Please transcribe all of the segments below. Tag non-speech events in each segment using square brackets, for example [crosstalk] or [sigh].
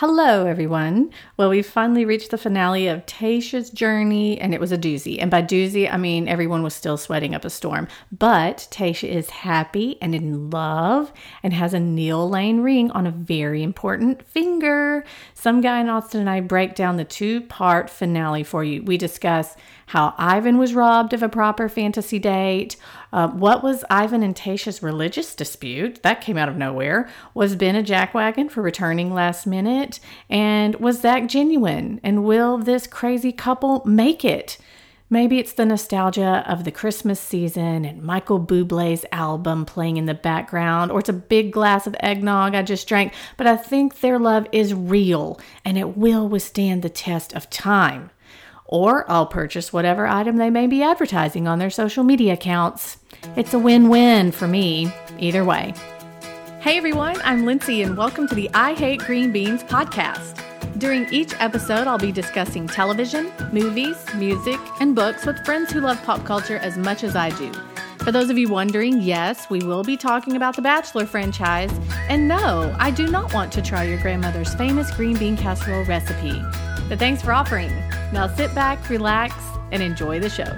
Hello, everyone. Well, we've finally reached the finale of Tayshia's journey, and it was a doozy. And by doozy, I mean everyone was still sweating up a storm. But Tayshia is happy and in love and has a Neil Lane ring on a very important finger. Some guy in Austin and I break down the two part finale for you. We discuss how Ivan was robbed of a proper fantasy date. Uh, what was Ivan and Tayshia's religious dispute? That came out of nowhere. Was Ben a jackwagon for returning last minute? And was Zach genuine? And will this crazy couple make it? Maybe it's the nostalgia of the Christmas season and Michael Bublé's album playing in the background, or it's a big glass of eggnog I just drank, but I think their love is real and it will withstand the test of time or I'll purchase whatever item they may be advertising on their social media accounts. It's a win win for me, either way. Hey everyone, I'm Lindsay, and welcome to the I Hate Green Beans podcast. During each episode, I'll be discussing television, movies, music, and books with friends who love pop culture as much as I do. For those of you wondering, yes, we will be talking about the Bachelor franchise. And no, I do not want to try your grandmother's famous green bean casserole recipe. But thanks for offering. Now sit back, relax, and enjoy the show.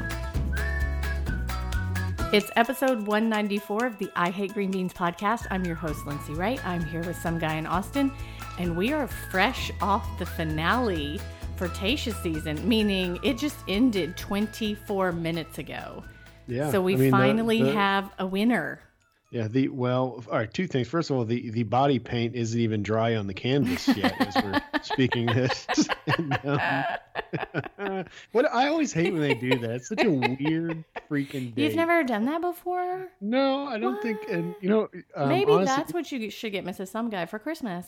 It's episode 194 of the I Hate Green Beans podcast. I'm your host, Lindsay Wright. I'm here with some guy in Austin, and we are fresh off the finale for Tayshia's season, meaning it just ended 24 minutes ago. Yeah. So we I mean, the- finally the- have a winner. Yeah. The well, all right. Two things. First of all, the the body paint isn't even dry on the canvas yet as we're [laughs] speaking this. [laughs] And, um, [laughs] what I always hate when they do that. It's such a weird freaking. Date. You've never done that before? No, I don't think. And you know, um, Maybe honestly, that's what you should get Mrs. Some Guy for Christmas.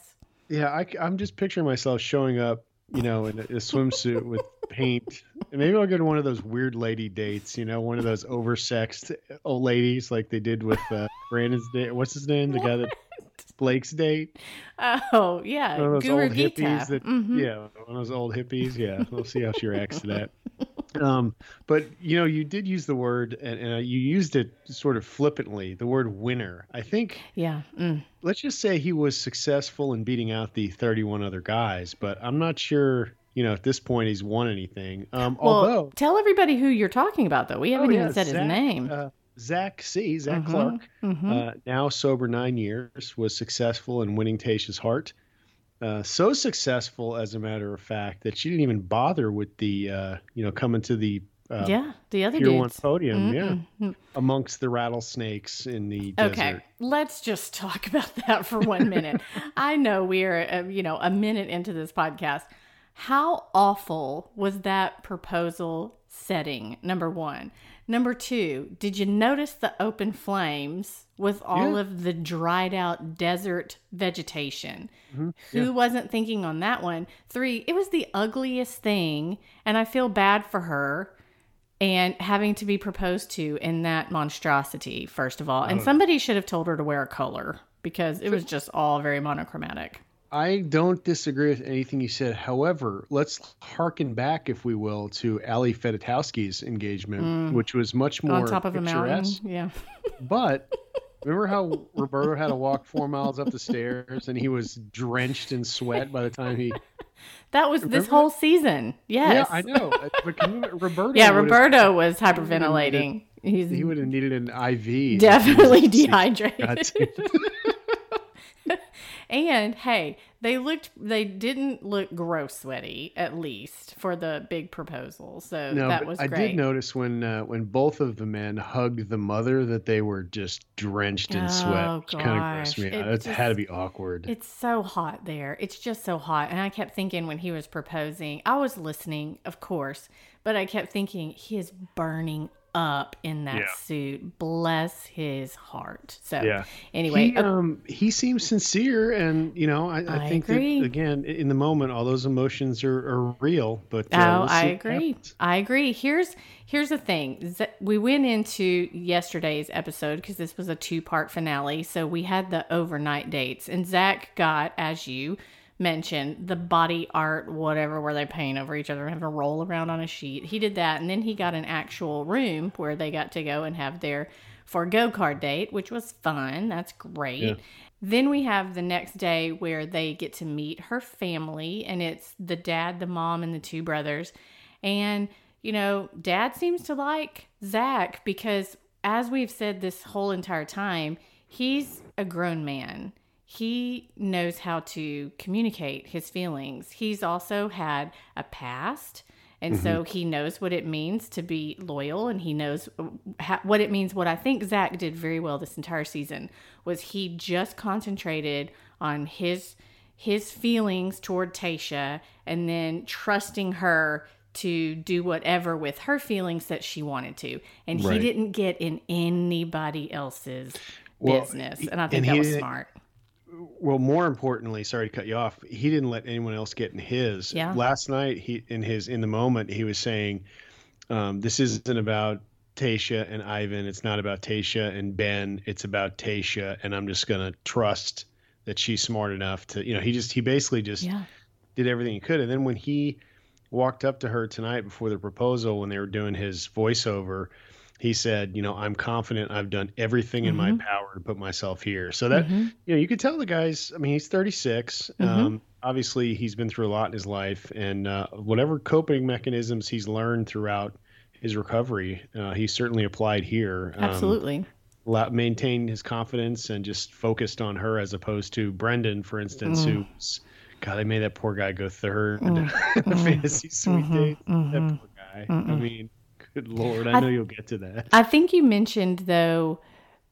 Yeah, I, am just picturing myself showing up, you know, in a, a swimsuit with paint. And maybe I'll go to one of those weird lady dates, you know, one of those oversexed old ladies like they did with uh, Brandon's date. What's his name? The guy that Blake's date. Oh, yeah. One of those Guru old Gita. hippies that, Mhm. yeah, one of those old hippies. Yeah, we'll see how she reacts to that. Um, but you know, you did use the word, and, and uh, you used it sort of flippantly. The word winner. I think Yeah. Mm. let's just say he was successful in beating out the 31 other guys, but I'm not sure, you know, at this point he's won anything. Um, Well, although, tell everybody who you're talking about, though. We haven't oh, even yeah, said his name. Uh, Zach C. Zach Mhm, Clark, mhm. uh, now sober nine years, was successful in winning Tasha's heart. Uh, so successful, as a matter of fact, that she didn't even bother with the, uh, you know, coming to the uh, yeah, the other Pier One podium, yeah, Mm-mm. amongst the rattlesnakes in the Okay, desert. let's just talk [laughs] about that for one minute. [laughs] I know we are, uh, you know, a minute into this podcast. How awful was that proposal setting? Number one. Number two, did you notice the open flames with all Yeah. of the dried out desert vegetation? Mhm, Who wasn't thinking on that one? Three, it was the ugliest thing, and I feel bad for her and having to be proposed to in that monstrosity, first of all. And Oh. somebody should have told her to wear a color because it was just all very monochromatic. I don't disagree with anything you said. However, let's harken back, if we will, to Ali Fedotowsky's engagement, which was much more Mm. On top of a mountain. Yeah. But [laughs] remember how Roberto had to walk four miles up the stairs and he was drenched in sweat by the time he. [laughs] That was this whole season. Yes. Yeah, I know. But can you, Roberto. Yeah, Roberto [laughs] was hyperventilating. He's He would have needed an IV. definitely [laughs] dehydrated. And hey, they looked they didn't look gross sweaty at least for the big proposal. So No, that was I great. did notice when uh, when both of the men hugged the mother that they were just drenched in sweat, Oh, kind of grossed me gosh. out. It It had to be awkward. It's so hot there. It's just so hot. And I kept thinking when he was proposing, I was listening, of course, but I kept thinking he is burning up in that Yeah. suit. Bless his heart. So Yeah. anyway, he, uh, um, he seems sincere, and you know, I, I, I think agree. that again, in the moment, all those emotions are, are real. But uh, Oh, we'll I agree. I agree. Here's here's the thing. We went into yesterday's episode because this was a two part finale. So we had the overnight dates, and Zach got, as you mentioned, the body art, whatever, where they paint over each other and have to roll around on a sheet. He did that, and then he got an actual room where they got to go and have their for go card date, which was fun. That's great. Yeah. Then we have the next day where they get to meet her family, and it's the dad, the mom, and the two brothers. And, you know, dad seems to like Zach because, as we've said this whole entire time, he's a grown man. He knows how to communicate his feelings. He's also had a past. And so he knows what it means to be loyal and he knows uh, ha- what it means. What I think Zach did very well this entire season was he just concentrated on his his feelings toward Tasha and then trusting her to do whatever with her feelings that she wanted to. And he didn't get in anybody else's Well, business. And I think that was smart. Well, more importantly, sorry to cut you off. He didn't let anyone else get in his. Yeah. Last night, he in his in the moment, he was saying, um, "This isn't about Tasha and Ivan. It's not about Tasha and Ben. It's about Tasha, and I'm just gonna trust that she's smart enough to, you know." He just he basically just Yeah. did everything he could, and then when he walked up to her tonight before the proposal, when they were doing his voiceover. He said, "You know, I'm confident. I've done everything in my power to put myself here." So that Mhm. you know, you could tell the guy's. I mean, he's 36. Mhm. Um, obviously, he's been through a lot in his life, and uh, whatever coping mechanisms he's learned throughout his recovery, uh, he certainly applied here. Um, Absolutely. maintained his confidence and just focused on her as opposed to Brendan, for instance, Mm. who's God. They made that poor guy go third the fantasy suite Mhm. date. That Mhm. poor guy. I mean, good [laughs] lord. I I- know you'll get to that. I think you mentioned though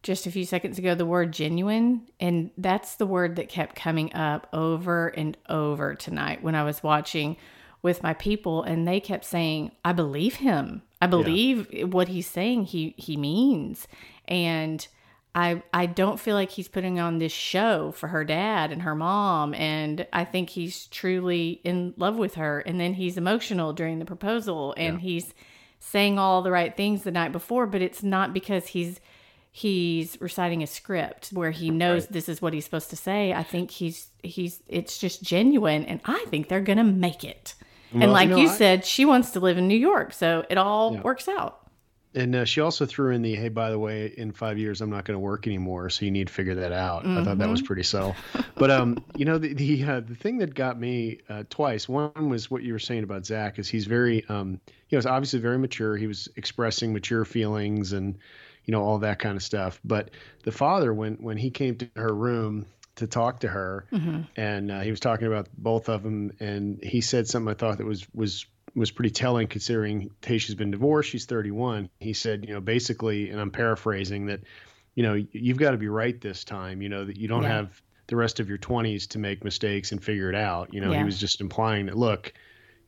just a few seconds ago the word genuine and that's the word that kept coming up over and over tonight when I was watching with my people and they kept saying I believe him. I believe what he's saying he he means and I I don't feel like he's putting on this show for her dad and her mom and I think he's truly in love with her and then he's emotional during the proposal and he's saying all the right things the night before but it's not because he's he's reciting a script where he knows this is what he's supposed to say. I think he's he's it's just genuine and i think they're gonna make it. And like you you, I- said she wants to live in new york so it all Yeah. works out And uh, she also threw in the, hey, by the way, in five years, I'm not going to work anymore, so you need to figure that out. I thought that was pretty subtle. But, um, you know, the the, uh, the thing that got me uh, twice, one was what you were saying about Zach, is he's very, um, you know, obviously very mature. He was expressing mature feelings and, you know, all that kind of stuff. But the father, when when he came to her room to talk to her, and uh, he was talking about both of them, and he said something I thought that was was was pretty telling considering Tasha's been divorced. She's 31. He said, you know, basically, and I'm paraphrasing that, you know, you've got to be right this time. You know that you don't Yeah. have the rest of your 20s to make mistakes and figure it out. You know, Yeah. he was just implying that look,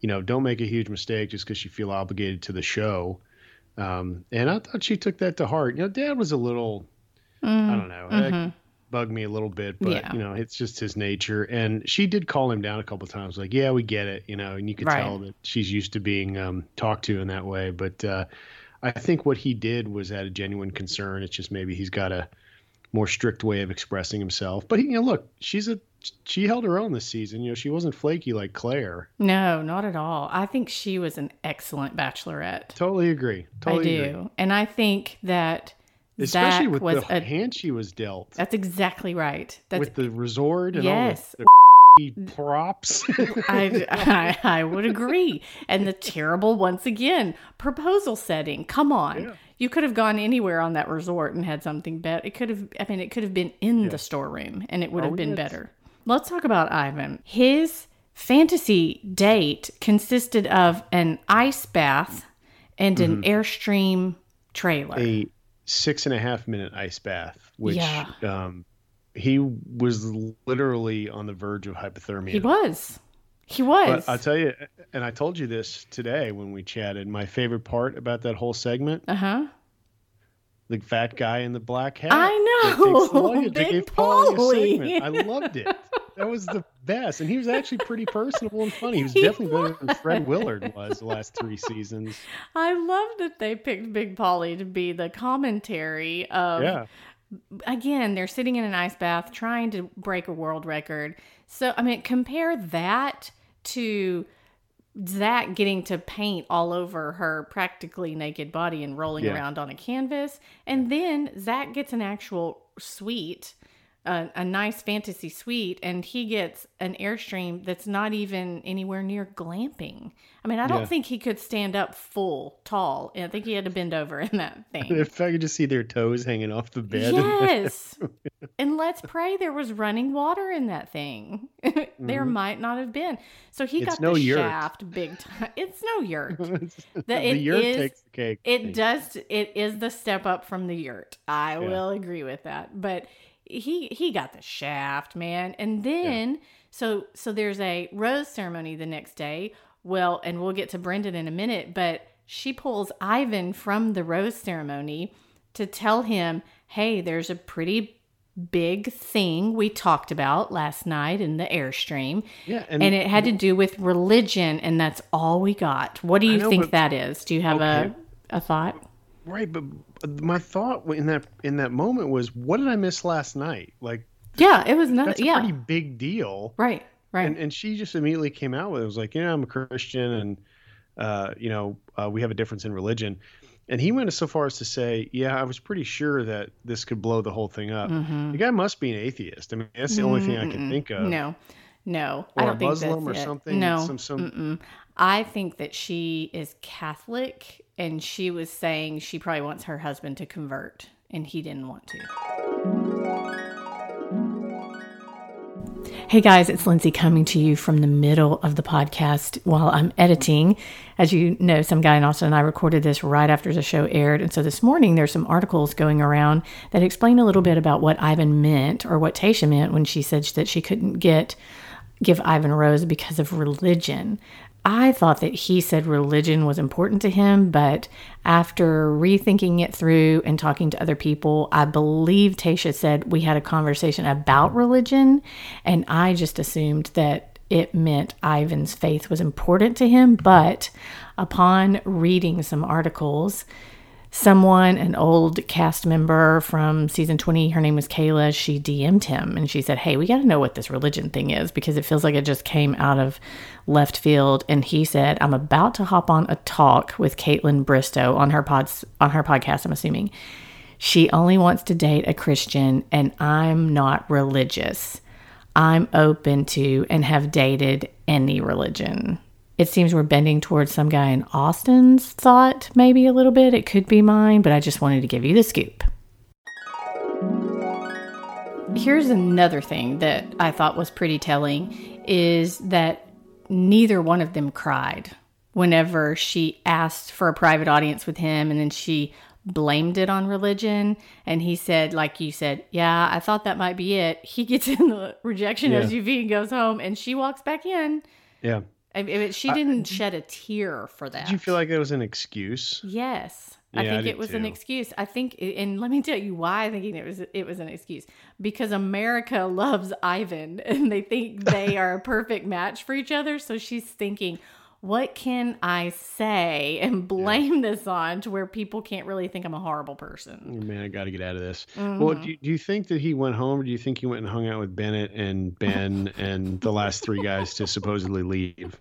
you know, don't make a huge mistake just because you feel obligated to the show. Um, and I thought she took that to heart. You know, Dad was a little, I don't know, that bugged me a little bit, but Yeah. you know, it's just his nature. And she did call him down a couple times, like, "Yeah, we get it," you know, and you could Right. tell that she's used to being um, talked to in that way. But uh, I think what he did was out of genuine concern. It's just maybe he's got a more strict way of expressing himself. But he, you know, look, she's a she held her own this season. You know, she wasn't flaky like Claire. no not at all i think she was an excellent bachelorette Totally agree. Totally i do agree. and i think that Especially with was the a hand she was dealt. that's exactly right that's with the resort and Yes. all the, the [laughs] props. I, [laughs] I, I would agree. And the terrible, once again, proposal setting. Come on. Yeah. You could have gone anywhere on that resort and had something better. It could have, I mean, it could have been in the storeroom and it would have Oh, been yes. better. Let's talk about Ivan. His fantasy date consisted of an ice bath and an Airstream trailer. Mm-hmm. a six and a half minute ice bath, which Yeah. um, he was literally on the verge of hypothermia. he was. He was. But I'll tell you, and I told you this today when we chatted. My favorite part about that whole segment: uh huh. the fat guy in the black hat. I know. takes the luggage. They Big Paulie a Paulie. segment. I loved it. [laughs] That was the best, and he was actually pretty personable and funny. He was [laughs] He definitely better than Fred Willard was the last three seasons. I love that they picked Big Polly to be the commentary of. Yeah. Again, they're sitting in an ice bath trying to break a world record. So, I mean, compare that to Zach getting to paint all over her practically naked body and rolling Yeah. around on a canvas. And then Zach gets an actual suite a, a nice fantasy suite and he gets an airstream that's not even anywhere near glamping. I mean, I don't Yeah. think he could stand up full tall. I think he had to bend over in that [laughs] thing. If I could just see their toes hanging off the bed. Yes. [laughs] and let's pray there was running water in that thing. [laughs] there Mhm. might not have been. So he It's got no the yurt. shaft big time. It's no yurt. the it yurt is- takes the cake. It does. It is the step up from the yurt. I Yeah. will agree with that. But he he got the shaft, man. And then so so there's a rose ceremony the next day. Well, and we'll get to Brendan in a minute, but she pulls Ivan from the rose ceremony to tell him, "Hey, there's a pretty big thing we talked about last night in the airstream, Yeah, and, it had to do with religion, and that's all we got. What do you know, think that is? Do you have Okay. a a thought? Right, but my thought in that in that moment was, what did I miss last night? Like Yeah, it was nothing. that's a Yeah, pretty big deal. right, right. And and she just immediately came out with it. it was like, you know, I'm a Christian, and uh, you know, uh, we have a difference in religion. And he went so far as to say, "Yeah, I was pretty sure that this could blow the whole thing up." Mhm. The guy must be an atheist. I mean, that's the only thing I can think of. No, no, Or I a don't think Muslim that's or it. something, No, some- some- I think that she is Catholic, and she was saying she probably wants her husband to convert, and he didn't want to. Hey guys, it's Lindsay coming to you from the middle of the podcast while I'm editing. As you know, some guy in Austin and I recorded this right after the show aired. And so this morning there's some articles going around that explain a little bit about what Ivan meant or what Tasha meant when she said that she couldn't get give Ivan rose because of religion. I thought that he said religion was important to him, but after rethinking it through and talking to other people, I believe Tasha said we had a conversation about religion, and I just assumed that it meant Ivan's faith was important to him. But upon reading some articles, someone, an old cast member from season 20, her name was Kayla, she DM'd him and she said, Hey, we got to know what this religion thing is because it feels like it just came out of left field. And he said, I'm about to hop on a talk with Kaitlyn Bristowe on her pods, on her podcast, I'm assuming. She only wants to date a Christian and I'm not religious. I'm open to and have dated any religion. It seems we're bending towards some guy in Austin's thought, maybe a little bit. It could be mine, but I just wanted to give you the scoop. Here's another thing that I thought was pretty telling is that neither one of them cried whenever she asked for a private audience with him and then she blamed it on religion and he said like you said yeah i thought that might be it [laughs] he gets in the rejection Yeah. suv and goes home and she walks back in Yeah. I, I, she didn't shed a tear for that. Did you feel like it was an excuse? Yes, I Yeah, I think did it was an excuse. I think, and let me tell you why I think it was it was an excuse because America loves Ivan [laughs] and they think they are a perfect match for each other. So she's thinking, what can I say and blame this on to where people can't really think I'm a horrible person? Oh, man, I got to get out of this. Mm-hmm. Well, do you, do you think that he went home, or do you think he went and hung out with Bennett and Ben [laughs] and the last three guys to supposedly leave?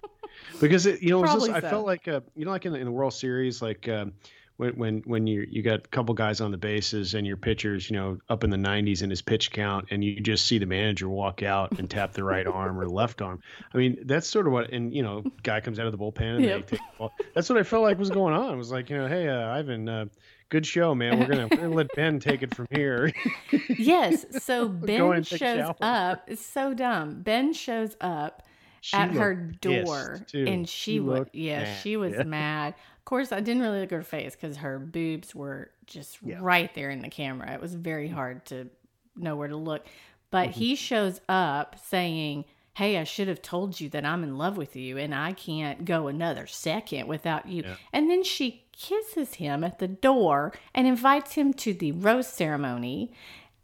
Because it, you know, it was just, Probably I felt like uh, you know, like in the, in the World Series, like um, when when when you you got a couple guys on the bases and your pitchers, you know, up in the 90s in his pitch count, and you just see the manager walk out and tap the right [laughs] arm or left arm. I mean, that's sort of what, and you know, guy comes out of the bullpen and Yep. they take the ball. That's what I felt like was going on. It was like, you know, hey, uh, Ivan. Uh, Good show, man. We're gonna, we're gonna let Ben take it from here. [laughs] Yes. So Ben and take a shows up. It's so dumb. Ben shows up She at her door and she, was yeah mad. she was Yeah. mad of course i didn't really look at her face because her boobs were just Yeah. right there in the camera it was very hard to know where to look but Mm-hmm. he shows up saying hey i should have told you that i'm in love with you and i can't go another second without you Yeah. and then she kisses him at the door and invites him to the rose ceremony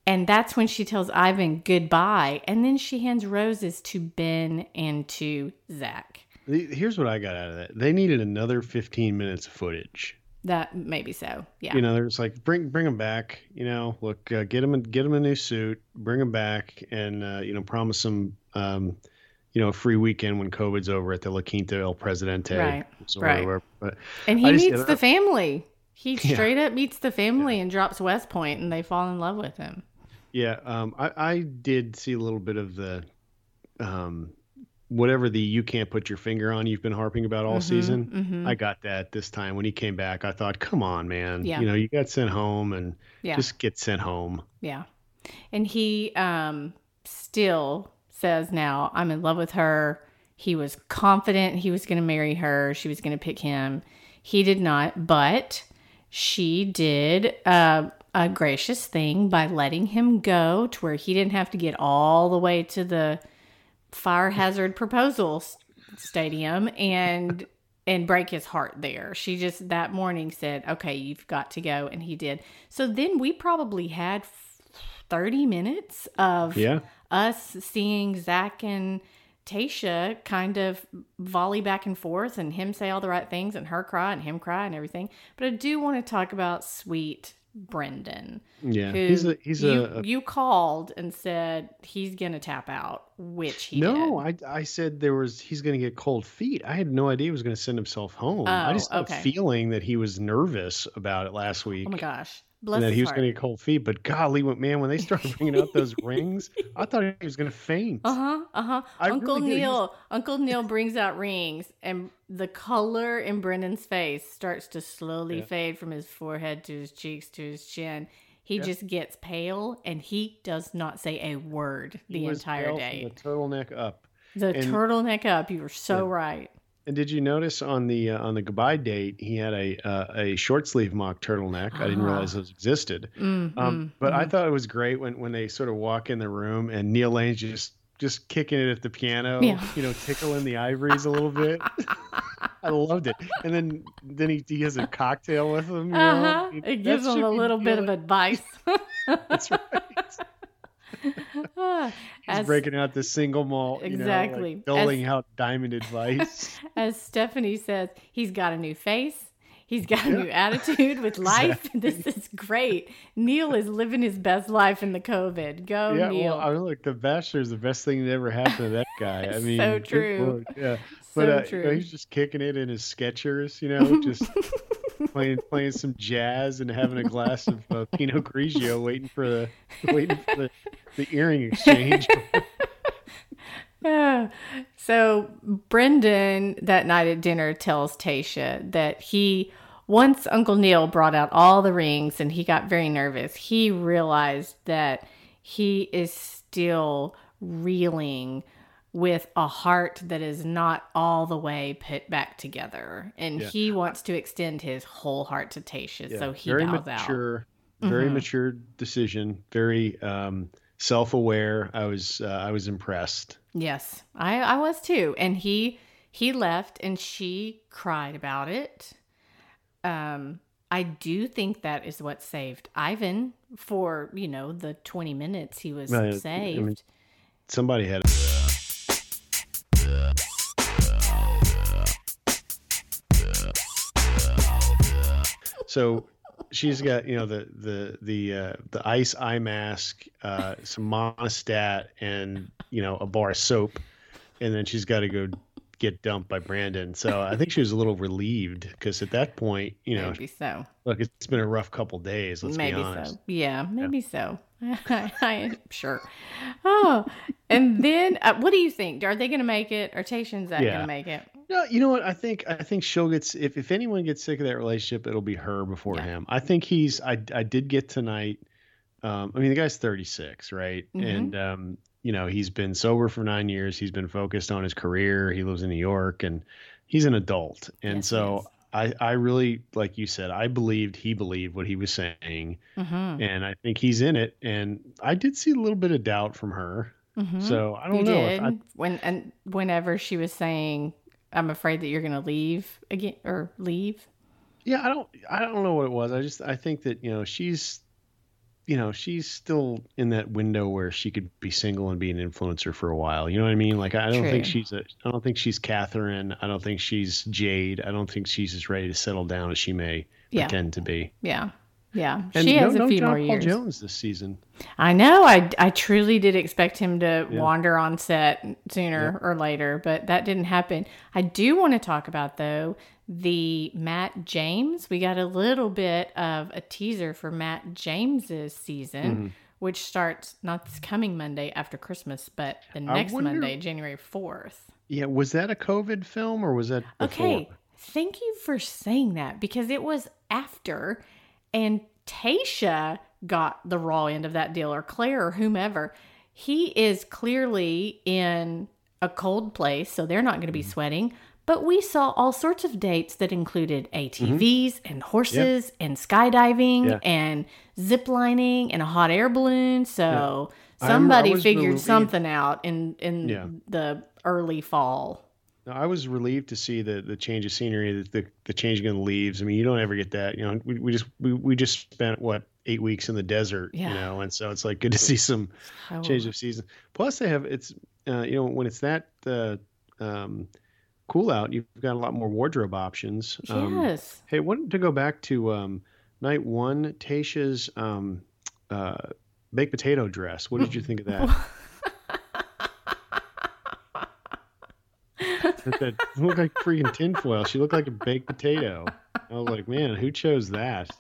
and that's when she tells Ivan goodbye. And then she hands roses to Ben and to Zach. Here's what I got out of that. They needed another 15 minutes of footage. That maybe so. Yeah. You know, there's like bring bring them back. You know, look, uh, get them a, get 'em a new suit, bring them back, and uh, you know, promise them, um, you know, a free weekend when COVID's over at the La Quinta El Presidente. Right, right. whatever. But and he just- meets the family. He [laughs] Yeah. straight up meets the family and drops West Point and they fall in love with him. Yeah, um, I, I did see a little bit of the, um, whatever the you can't put your finger on you've been harping about all season. hmm I got that this time when he came back. I thought, come on, man, Yeah. you know, you got sent home and Yeah. just get sent home. Yeah. And he um still says now, I'm in love with her. He was confident he was going to marry her. She was going to pick him. He did not, but she did uh, a gracious thing by letting him go to where he didn't have to get all the way to the fire hazard proposal stadium and and break his heart there. She just that morning said, "Okay, you've got to go," and he did. So then we probably had thirty minutes of Yeah, us seeing Zach and Tasha kind of volley back and forth, and him say all the right things, and her cry, and him cry, and everything. But I do want to talk about sweet Brendan yeah. He's a he's you, a, a you called and said he's gonna tap out, which he no. did. I I said there was he's going to get cold feet. I had no idea he was going to send himself home. I Oh, just had okay. a feeling that he was nervous about it last week. oh my gosh, bless and that he was going to get cold feet. But golly, man, when they started [laughs] bringing out those rings, I thought he was going to faint. Uh huh. Uh huh. Uncle really. Neil. Uncle Neil brings out rings, and the color in Brendan's face starts to slowly Yeah. fade from his forehead to his cheeks to his chin. He Yeah. just gets pale, and he does not say a word He the entire day. the turtleneck up. The and- turtleneck up. You were so Yeah. right. And did you notice on the uh, on the goodbye date he had a uh, a short sleeve mock turtleneck? I didn't Ah. realize those existed. Mm, Um, but I mm. thought it was great when when they sort of walk in the room and Neil Lane's just just kicking it at the piano, Yeah. you know, tickling the ivories a little bit. [laughs] I loved it. And then then he, he has a cocktail with him. You know? Uh huh. He- It gives him a little bit of advice. [laughs] That's right. [laughs] He's as, breaking out the single malt, you Exactly. know, like doling out diamond advice. [laughs] as Stephanie says, he's got a new face. He's got a new attitude with [laughs] life. This is great. Neil is living his best life in the COVID. Go, yeah, Neil. well, I mean, look, the Bachelor is the best thing that ever happened to that guy. I mean, So true. Yeah, so but uh, you know, he's just kicking it in his Skechers, you know, just playing playing some jazz and having a glass of uh, Pinot Grigio, waiting for the waiting for the, the earring exchange. [laughs] Yeah. So Brendan that night at dinner tells Tasha that he once Uncle Neil brought out all the rings and he got very nervous. He realized that he is still reeling with a heart that is not all the way put back together. And Yeah. he wants to extend his whole heart to Tasha. Yeah, so he very bows out. mature, very Mhm. mature decision. Very um, self-aware. I was uh, I was impressed. Yes, I, I was too. And he he left and she cried about it. Um I do think that is what saved Ivan for, you know, the 20 minutes he was Right, I mean- saved. Somebody had. So she's got you know the the the uh, the ice eye mask, uh, some Monistat, and you know a bar of soap, and then she's got to go get dumped by Brandon. So I think she was a little relieved because at that point, you know, maybe so. look, it's been a rough couple days. Let's maybe be honest. so. Yeah, maybe so. [laughs] I, am sure. Oh, and then uh, what do you think? Are they going to make it? Or Tasha's that Yeah. going to make it? No, you know what? I think I think she'll get if if anyone gets sick of that relationship, it'll be her before Yeah. him. I think he's. I I did get tonight. Um, I mean, the guy's 36, right? Mhm. And um, you know, he's been sober for nine years. He's been focused on his career. He lives in New York, and he's an adult. And Yes, so. I I really like you said. I believed he believed what he was saying, Mm-hmm. and I think he's in it. And I did see a little bit of doubt from her. Mm-hmm. So I don't you know. did If I, when and whenever she was saying, "I'm afraid that you're going to leave again or leave." Yeah, I don't I don't know what it was. I just I think that, you know, she's you know, she's still in that window where she could be single and be an influencer for a while. You know what I mean? Like I don't think she's a I don't think she's Catherine. I don't think she's Jade. I don't think she's as ready to settle down as she may Yeah. pretend to be. Yeah, yeah. And she no, has a no few John more Paul years. Jones this season. I know. I I truly did expect him to Yeah. wander on set sooner or later, but that didn't happen. I do want to talk about though the Matt James. We got a little bit of a teaser for Matt James's season. Mm-hmm. which starts not this coming Monday after Christmas, but the next wonder- Monday, January 4th. Yeah, was that a COVID film or was that before? Okay, thank you for saying that because it was after, and Tasha got the raw end of that deal, or Claire, or whomever. He is clearly in a cold place, so they're not going to be sweating. But we saw all sorts of dates that included ATVs and horses and skydiving Yeah. and zip lining and a hot air balloon. So I somebody figured something out in in Yeah. the early fall. I was relieved to see the the change of scenery, the the, the changing of the leaves. I mean, you don't ever get that. You know, we, we just we, we just spent what eight weeks in the desert, Yeah. you know, and so it's like good to see some Oh. change of season. Plus, they have it's uh, you know when it's that uh, um, cool out, you've got a lot more wardrobe options. Um, Yes. Hey, wanted to go back to um, night one, Tasha's um, uh, baked potato dress. What did you think of that? [laughs] that, looked like freaking tinfoil. She looked like a baked potato. I was like, man, who chose that?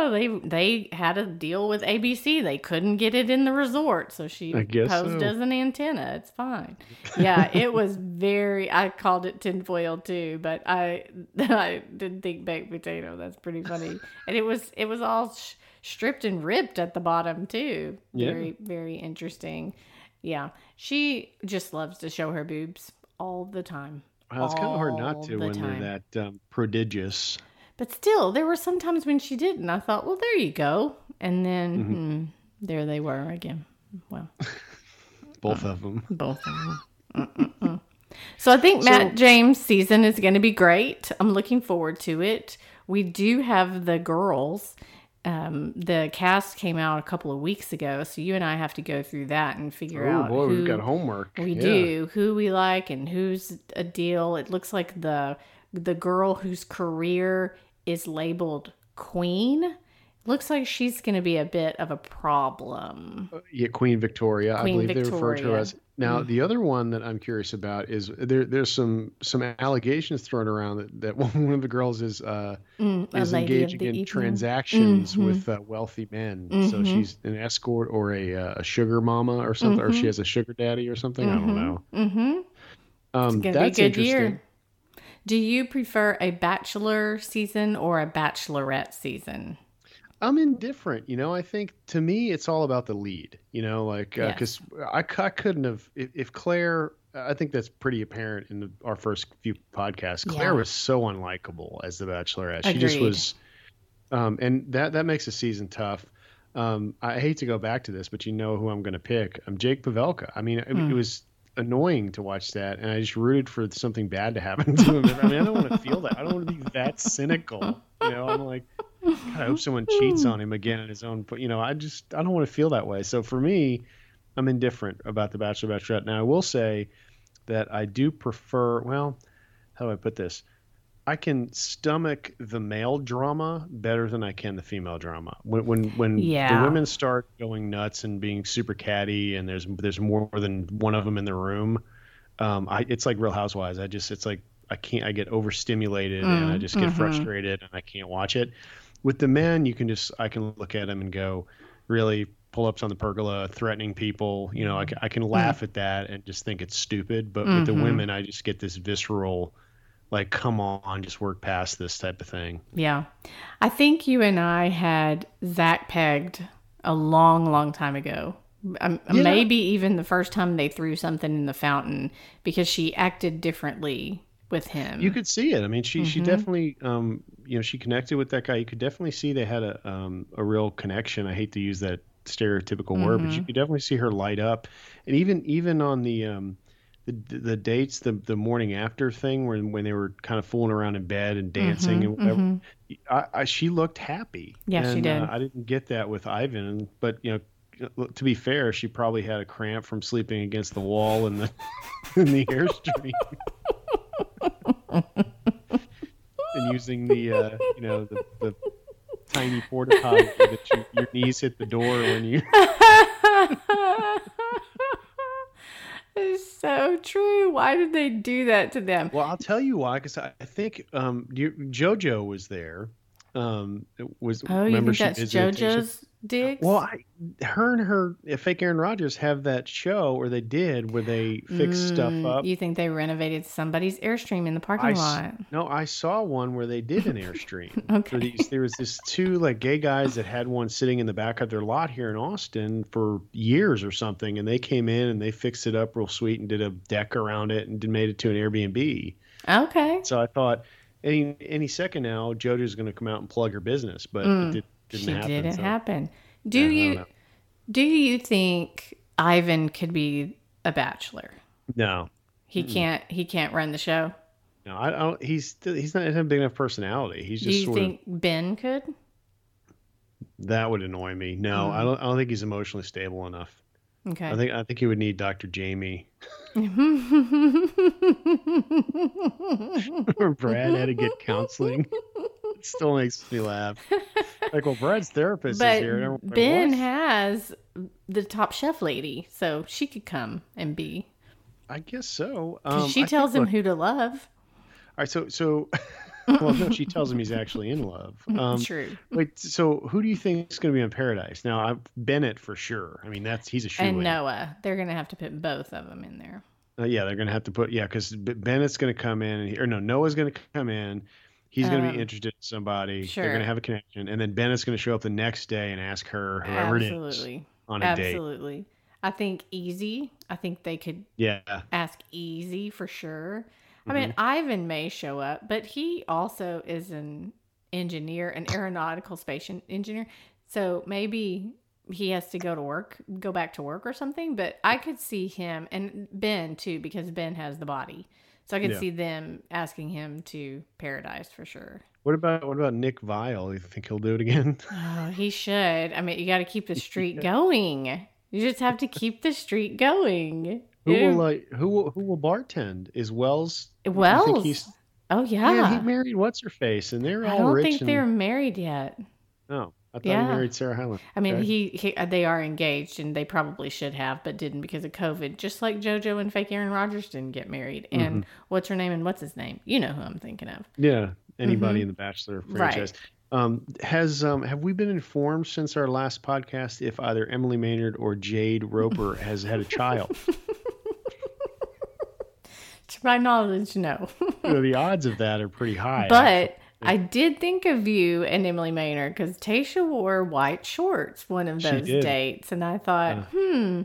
Oh, they they had a deal with ABC. They couldn't get it in the resort, so she posed so. as an antenna. It's fine. Yeah, it was very. I called it tinfoil too, but I [laughs] I didn't think baked potato. That's pretty funny. And it was it was all sh- stripped and ripped at the bottom too. Yeah. Very very interesting. Yeah, she just loves to show her boobs all the time. Well, it's kind of hard not to the when time. they're that um, prodigious. But still, there were some times when she didn't. I thought, well, there you go. And then Mm-hmm. hmm, there they were again. Well, [laughs] Both of them. [laughs] both of them. So I think Matt James' season is going to be great. I'm looking forward to it. We do have the girls. Um, the cast came out a couple of weeks ago, so you and I have to go through that and figure Oh out boy, who we've got homework. we Yeah. do who we like and who's a deal. It looks like the the girl whose career is labeled queen. Looks like she's going to be a bit of a problem. Yeah, Queen Victoria. I Queen believe they refer to her Victoria. as. Now, Mm. the other one that I'm curious about is there. There's some some allegations thrown around that, that [laughs] one of the girls is uh, Mm, is engaging in evening. transactions Mhm. with uh, wealthy men. So Mhm. she's an escort or a uh, a sugar mama or something, or she Mhm. has a sugar daddy or something. I don't know. Mm-hmm. Um, It's going be a that's good interesting. year. Do you prefer a bachelor season or a bachelorette season? I'm indifferent. You know, I think to me it's all about the lead. You know, like because I I couldn't have if, if Claire. I think that's pretty apparent in the, our first few podcasts. Claire Yeah. was so unlikable as the Bachelorette. She just was, um, and that that makes a season tough. Um, I hate to go back to this, but you know who I'm going to pick. I'm Jake Pavelka. I mean, it, Hmm. it was annoying to watch that, and I just rooted for something bad to happen [laughs] to him. I mean, I don't want to feel that. I don't want to be that cynical. You know, I'm like, I hope someone cheats on him again in his own. But you know, I just I don't want to feel that way. So for me, I'm indifferent about the Bachelor Bachelorette. Now I will say that I do prefer. Well, how do I put this? I can stomach the male drama better than I can the female drama. When when when Yeah. the women start going nuts and being super catty, and there's there's more than one of them in the room, um, I it's like Real Housewives. I just it's like I can't. I get overstimulated and I Mm, just get mhm. frustrated and I can't watch it. With the men, you can just I can look at them and go, really pull ups on the pergola, threatening people. You know, I, I can laugh at that and just think it's stupid. But with the Mhm. women, I just get this visceral, like, come on, just work past this type of thing. Yeah. I think you and I had Zach pegged a long, long time ago. Um, Yeah. Maybe even the first time they threw something in the fountain because she acted differently with him. You could see it. I mean, she she Mhm. definitely, um, you know, she connected with that guy. You could definitely see they had a um, a real connection. I hate to use that stereotypical word, but you Mhm. could definitely see her light up. And even even on the um, the, the dates, the the morning after thing, when when they were kind of fooling around in bed and dancing Mhm, and whatever, mhm. I, I, she looked happy. Yeah, she did. Uh, I didn't get that with Ivan, but you know. To be fair, she probably had a cramp from sleeping against the wall in the [laughs] in the airstream. [laughs] and using the uh, you know the, the tiny porta potty [laughs] that you, your knees hit the door when you [laughs] it's so true. Why did they do that to them? well i'll tell you why because I, think um you, jojo was there Um, it was Oh, you remember think she that's? JoJo's digs? Well, I, her and her fake Aaron Rodgers have that show, or they did, where they fix stuff Mm, up. You think they renovated somebody's airstream in the parking s- lot? No, I saw one where they did an airstream. [laughs] Okay. For these, there was this two like gay guys that had one sitting in the back of their lot here in Austin for years or something, and they came in and they fixed it up real sweet and did a deck around it and made it to an Airbnb. Okay. So I thought any any second now, JoJo's going to come out and plug her business, but Mm, it did, didn't she happen. didn't so, happen. Do yeah, you do you think Ivan could be a bachelor? No, He can't. He can't run the show. no, I don't. He's he's not have a big enough personality. He's just. Do you think Ben could? that would annoy me. No, I Mm. don't. I don't think he's emotionally stable enough. Okay. I think I think he would need Dr. Jamie. or [laughs] [laughs] Brad had to get counseling. It still makes me laugh. Like, well, Brad's therapist but is here. like, Ben has the top chef lady, so she could come and be. I guess so. Um, she I tells think, him look, who to love. All right, so so. [laughs] well, no, she tells him he's [laughs] actually in love. Um, True. wait, so who do you think is going to be in Paradise? Now, I've Bennett for sure. I mean, that's he's a shoe And Noah, they're gonna have to put both of them in there. Uh, yeah, they're going to have to put yeah, because Bennett's going to come in, and he, or no, Noah's going to come in. He's going to be interested in somebody. Sure. They're going to have a connection, and then Bennett's going to show up the next day and ask her whoever it is Absolutely. on a date. Absolutely. I think easy. I think they could Yeah, ask easy for sure. I Mm-hmm. mean, Ivan may show up, but he also is an engineer, an aeronautical space engineer. So maybe he has to go to work, go back to work or something. But I could see him and Ben too, because Ben has the body. So I could Yeah. see them asking him to paradise for sure. What about what about Nick Viall? You think he'll do it again? [laughs] Oh, he should. I mean, you got to keep the [laughs] street going. You just have to keep the street going. Who will like who will who will bartend? Is Wells? Wells? Oh yeah. yeah. he married what's her face, and they're all. I don't think and, they're married yet. No, I thought Yeah. he married Sarah Hyland. I mean, Okay. he, he uh, they are engaged, and they probably should have, but didn't because of COVID. Just like JoJo and fake Aaron Rodgers didn't get married. And Mm-hmm. what's her name and what's his name? You know who I'm thinking of. Yeah, anybody Mhm. in the Bachelor Right. franchise. Um, has um, have we been informed since our last podcast if either Emily Maynard or Jade Roper has had a child? [laughs] To my knowledge, no. [laughs] Know, the odds of that are pretty high. but I did think of you and Emily Maynard because Tasha wore white shorts one of those dates, and I thought, hmm,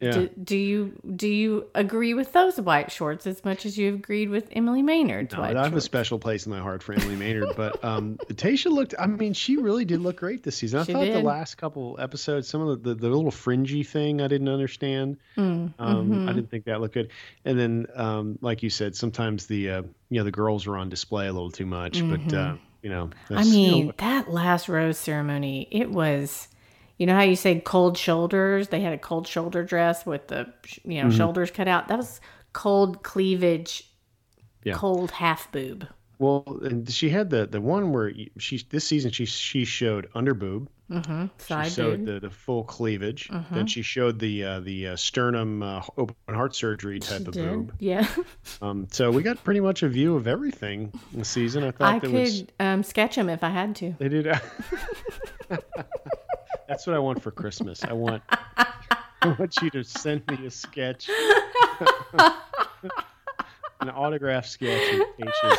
yeah. do, do you do you agree with those white shorts as much as you agreed with Emily Maynard's No, white I have a special place in my heart for Emily Maynard, but um, Tasha looked. I mean, she really did look great this season. I She thought the last couple episodes, some of the, the, the little fringy thing, I didn't understand. Mm, Um, mhm. I didn't think that looked good. And then, um, like you said, sometimes the uh, you know the girls are on display a little too much. But uh, you know, Mm-hmm. I that's, you know, mean, that last rose ceremony, it was, you know how you say cold shoulders? They had a cold shoulder dress with the, you Mm-hmm. know, shoulders cut out. That was cold cleavage, Yeah. cold half boob. well, and she had the the one where she this season she she showed under boob. Mm-hmm. Side She showed boob. the, the full cleavage. Mhm. Then she showed the uh, the uh, sternum uh, open heart surgery type She of did. boob. Yeah. [laughs] Um, so we got pretty much a view of everything in the season. I thought I could was um, sketch them if I had to. they did. [laughs] [laughs] That's what I want for Christmas. I want I want you to send me a sketch, [laughs] an autograph sketch of Tasha's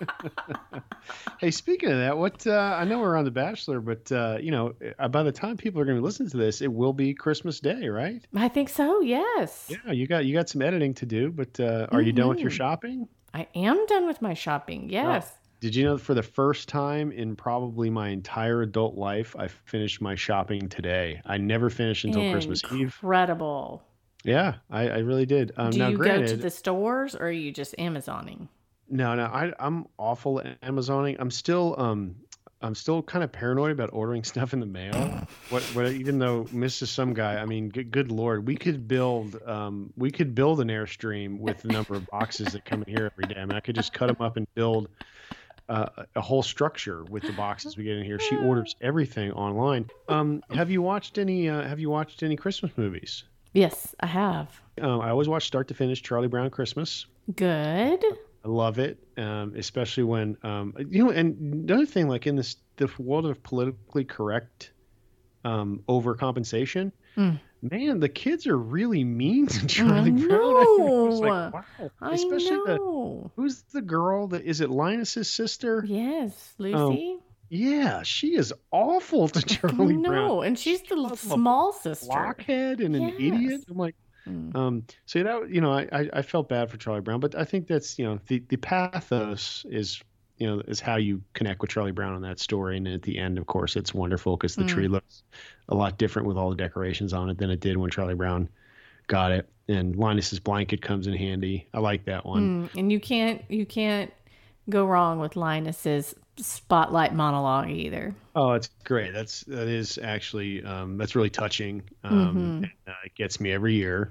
[laughs] hey, speaking of that, what uh, I know we're on The Bachelor, but uh, you know, uh, by the time people are going to listen to this, it will be Christmas Day, right? I think so, yes. Yeah, you got you got some editing to do, but uh, are you done with your Mhm. shopping? I am done with my shopping, yes. Did you know that for the first time in probably my entire adult life, I finished my shopping today? I never finished until Christmas Eve. Incredible. Yeah, I, I really did. Um, Do now, you granted, go to the stores or are you just Amazoning? no, no, I, I'm awful at Amazoning. I'm still, um, I'm still kind of paranoid about ordering [laughs] stuff in the mail. What, what, even though Mrs. Some Guy, I mean, good, good lord, we could build, um, we could build an airstream with the number of boxes that come in here every day. I mean, I could just cut them up and build uh, a whole structure with the boxes we get in here. She orders everything online. Um, have you watched any? Uh, have you watched any Christmas movies? Yes, I have. Um, I always watch start to finish Charlie Brown Christmas. Good. I love it, um, especially when um, you know. And another thing, like in this the world of politically correct um, overcompensation, Mm. Man, the kids are really mean to Charlie I Brown. [laughs] I was like, wow. I Especially the know. who's the girl that is it Linus's sister? Yes, Lucy. Yeah, she is awful to Charlie Brown. know, and she's the a small sister. Blockhead and an idiot. I'm like, Mm. um, so that you know, I, I I felt bad for Charlie Brown, but I think that's you know the the pathos is you know is how you connect with Charlie Brown in that story, and at the end, of course, it's wonderful because the Mm. tree looks a lot different with all the decorations on it than it did when Charlie Brown got it, and Linus's blanket comes in handy. I like that one. Mm, and you can't you can't go wrong with Linus's spotlight monologue either. Oh, it's great. That's that is actually um, that's really touching. Um, Mhm. and, uh, it gets me every year.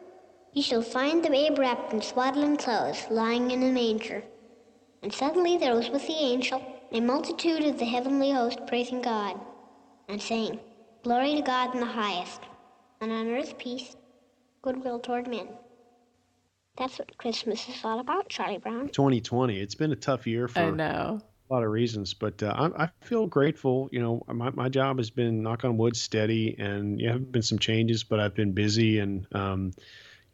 Ye shall find the babe wrapped in swaddling clothes, lying in a manger. And suddenly there was with the angel a multitude of the heavenly host praising God, and saying, Glory to God in the highest, and on earth peace, goodwill toward men. That's what Christmas is all about, Charlie Brown. 2020. It's been a tough year for I know. a lot of reasons, but uh, I, I feel grateful. You know, my, my job has been knock on wood steady, and yeah, have been some changes, but I've been busy, and um,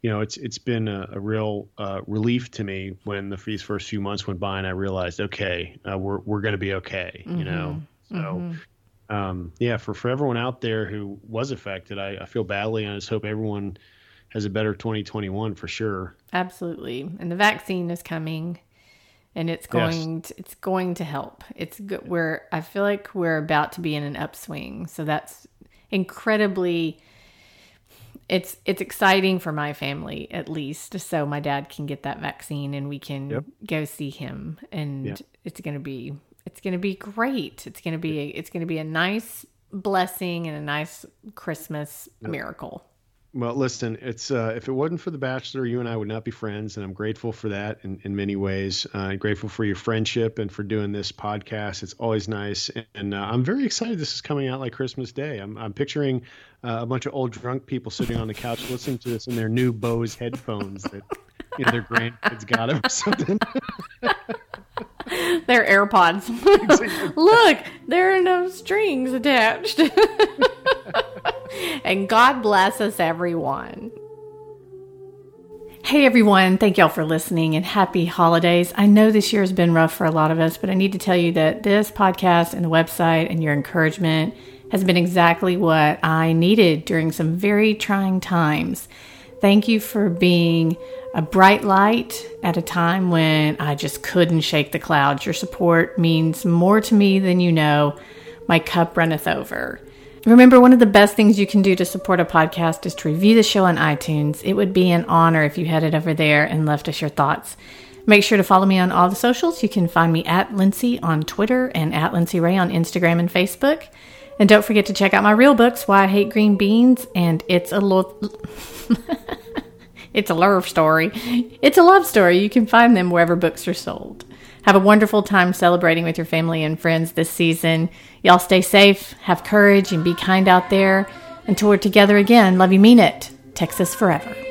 you know, it's it's been a, a real uh, relief to me when the these first few months went by, and I realized, okay, uh, we're we're going to be okay. You know, so. Mhm. Um, yeah, for, for everyone out there who was affected, I, I feel badly, and I just hope everyone has a better 2021 for sure. Absolutely. And the vaccine is coming and it's going to, it's going to help. It's good. We're I feel like we're about to be in an upswing. So that's incredibly it's it's exciting for my family at least so my dad can get that vaccine and we can Yep. go see him and Yeah. it's going to be it's going to be great. It's going to be it's going to be a nice blessing and a nice Christmas miracle. Well, listen, it's uh, if it wasn't for The Bachelor, you and I would not be friends, and I'm grateful for that in, in many ways. Uh, grateful for your friendship and for doing this podcast. It's always nice, and uh, I'm very excited. This is coming out like Christmas Day. I'm, I'm picturing uh, a bunch of old drunk people sitting on the couch listening to this in their new Bose headphones that you know, their grandkids got them or something. [laughs] They're AirPods. [laughs] Look, there are no strings attached. [laughs] and God bless us, everyone. Hey everyone, thank y'all for listening and happy holidays. I know this year has been rough for a lot of us, but I need to tell you that this podcast and the website and your encouragement has been exactly what I needed during some very trying times. Thank you for being a bright light at a time when I just couldn't shake the clouds. Your support means more to me than you know. My cup runneth over. Remember, one of the best things you can do to support a podcast is to review the show on iTunes. It would be an honor if you headed over there and left us your thoughts. Make sure to follow me on all the socials. You can find me at Lindsay on Twitter and at Lindsay Ray on Instagram and Facebook. And don't forget to check out my real books, Why I Hate Green Beans and It's a Lo- [laughs] It's a love story. It's a love story. You can find them wherever books are sold. Have a wonderful time celebrating with your family and friends this season. Y'all stay safe, have courage, and be kind out there. Until we're together again, love you, mean it. Texas forever.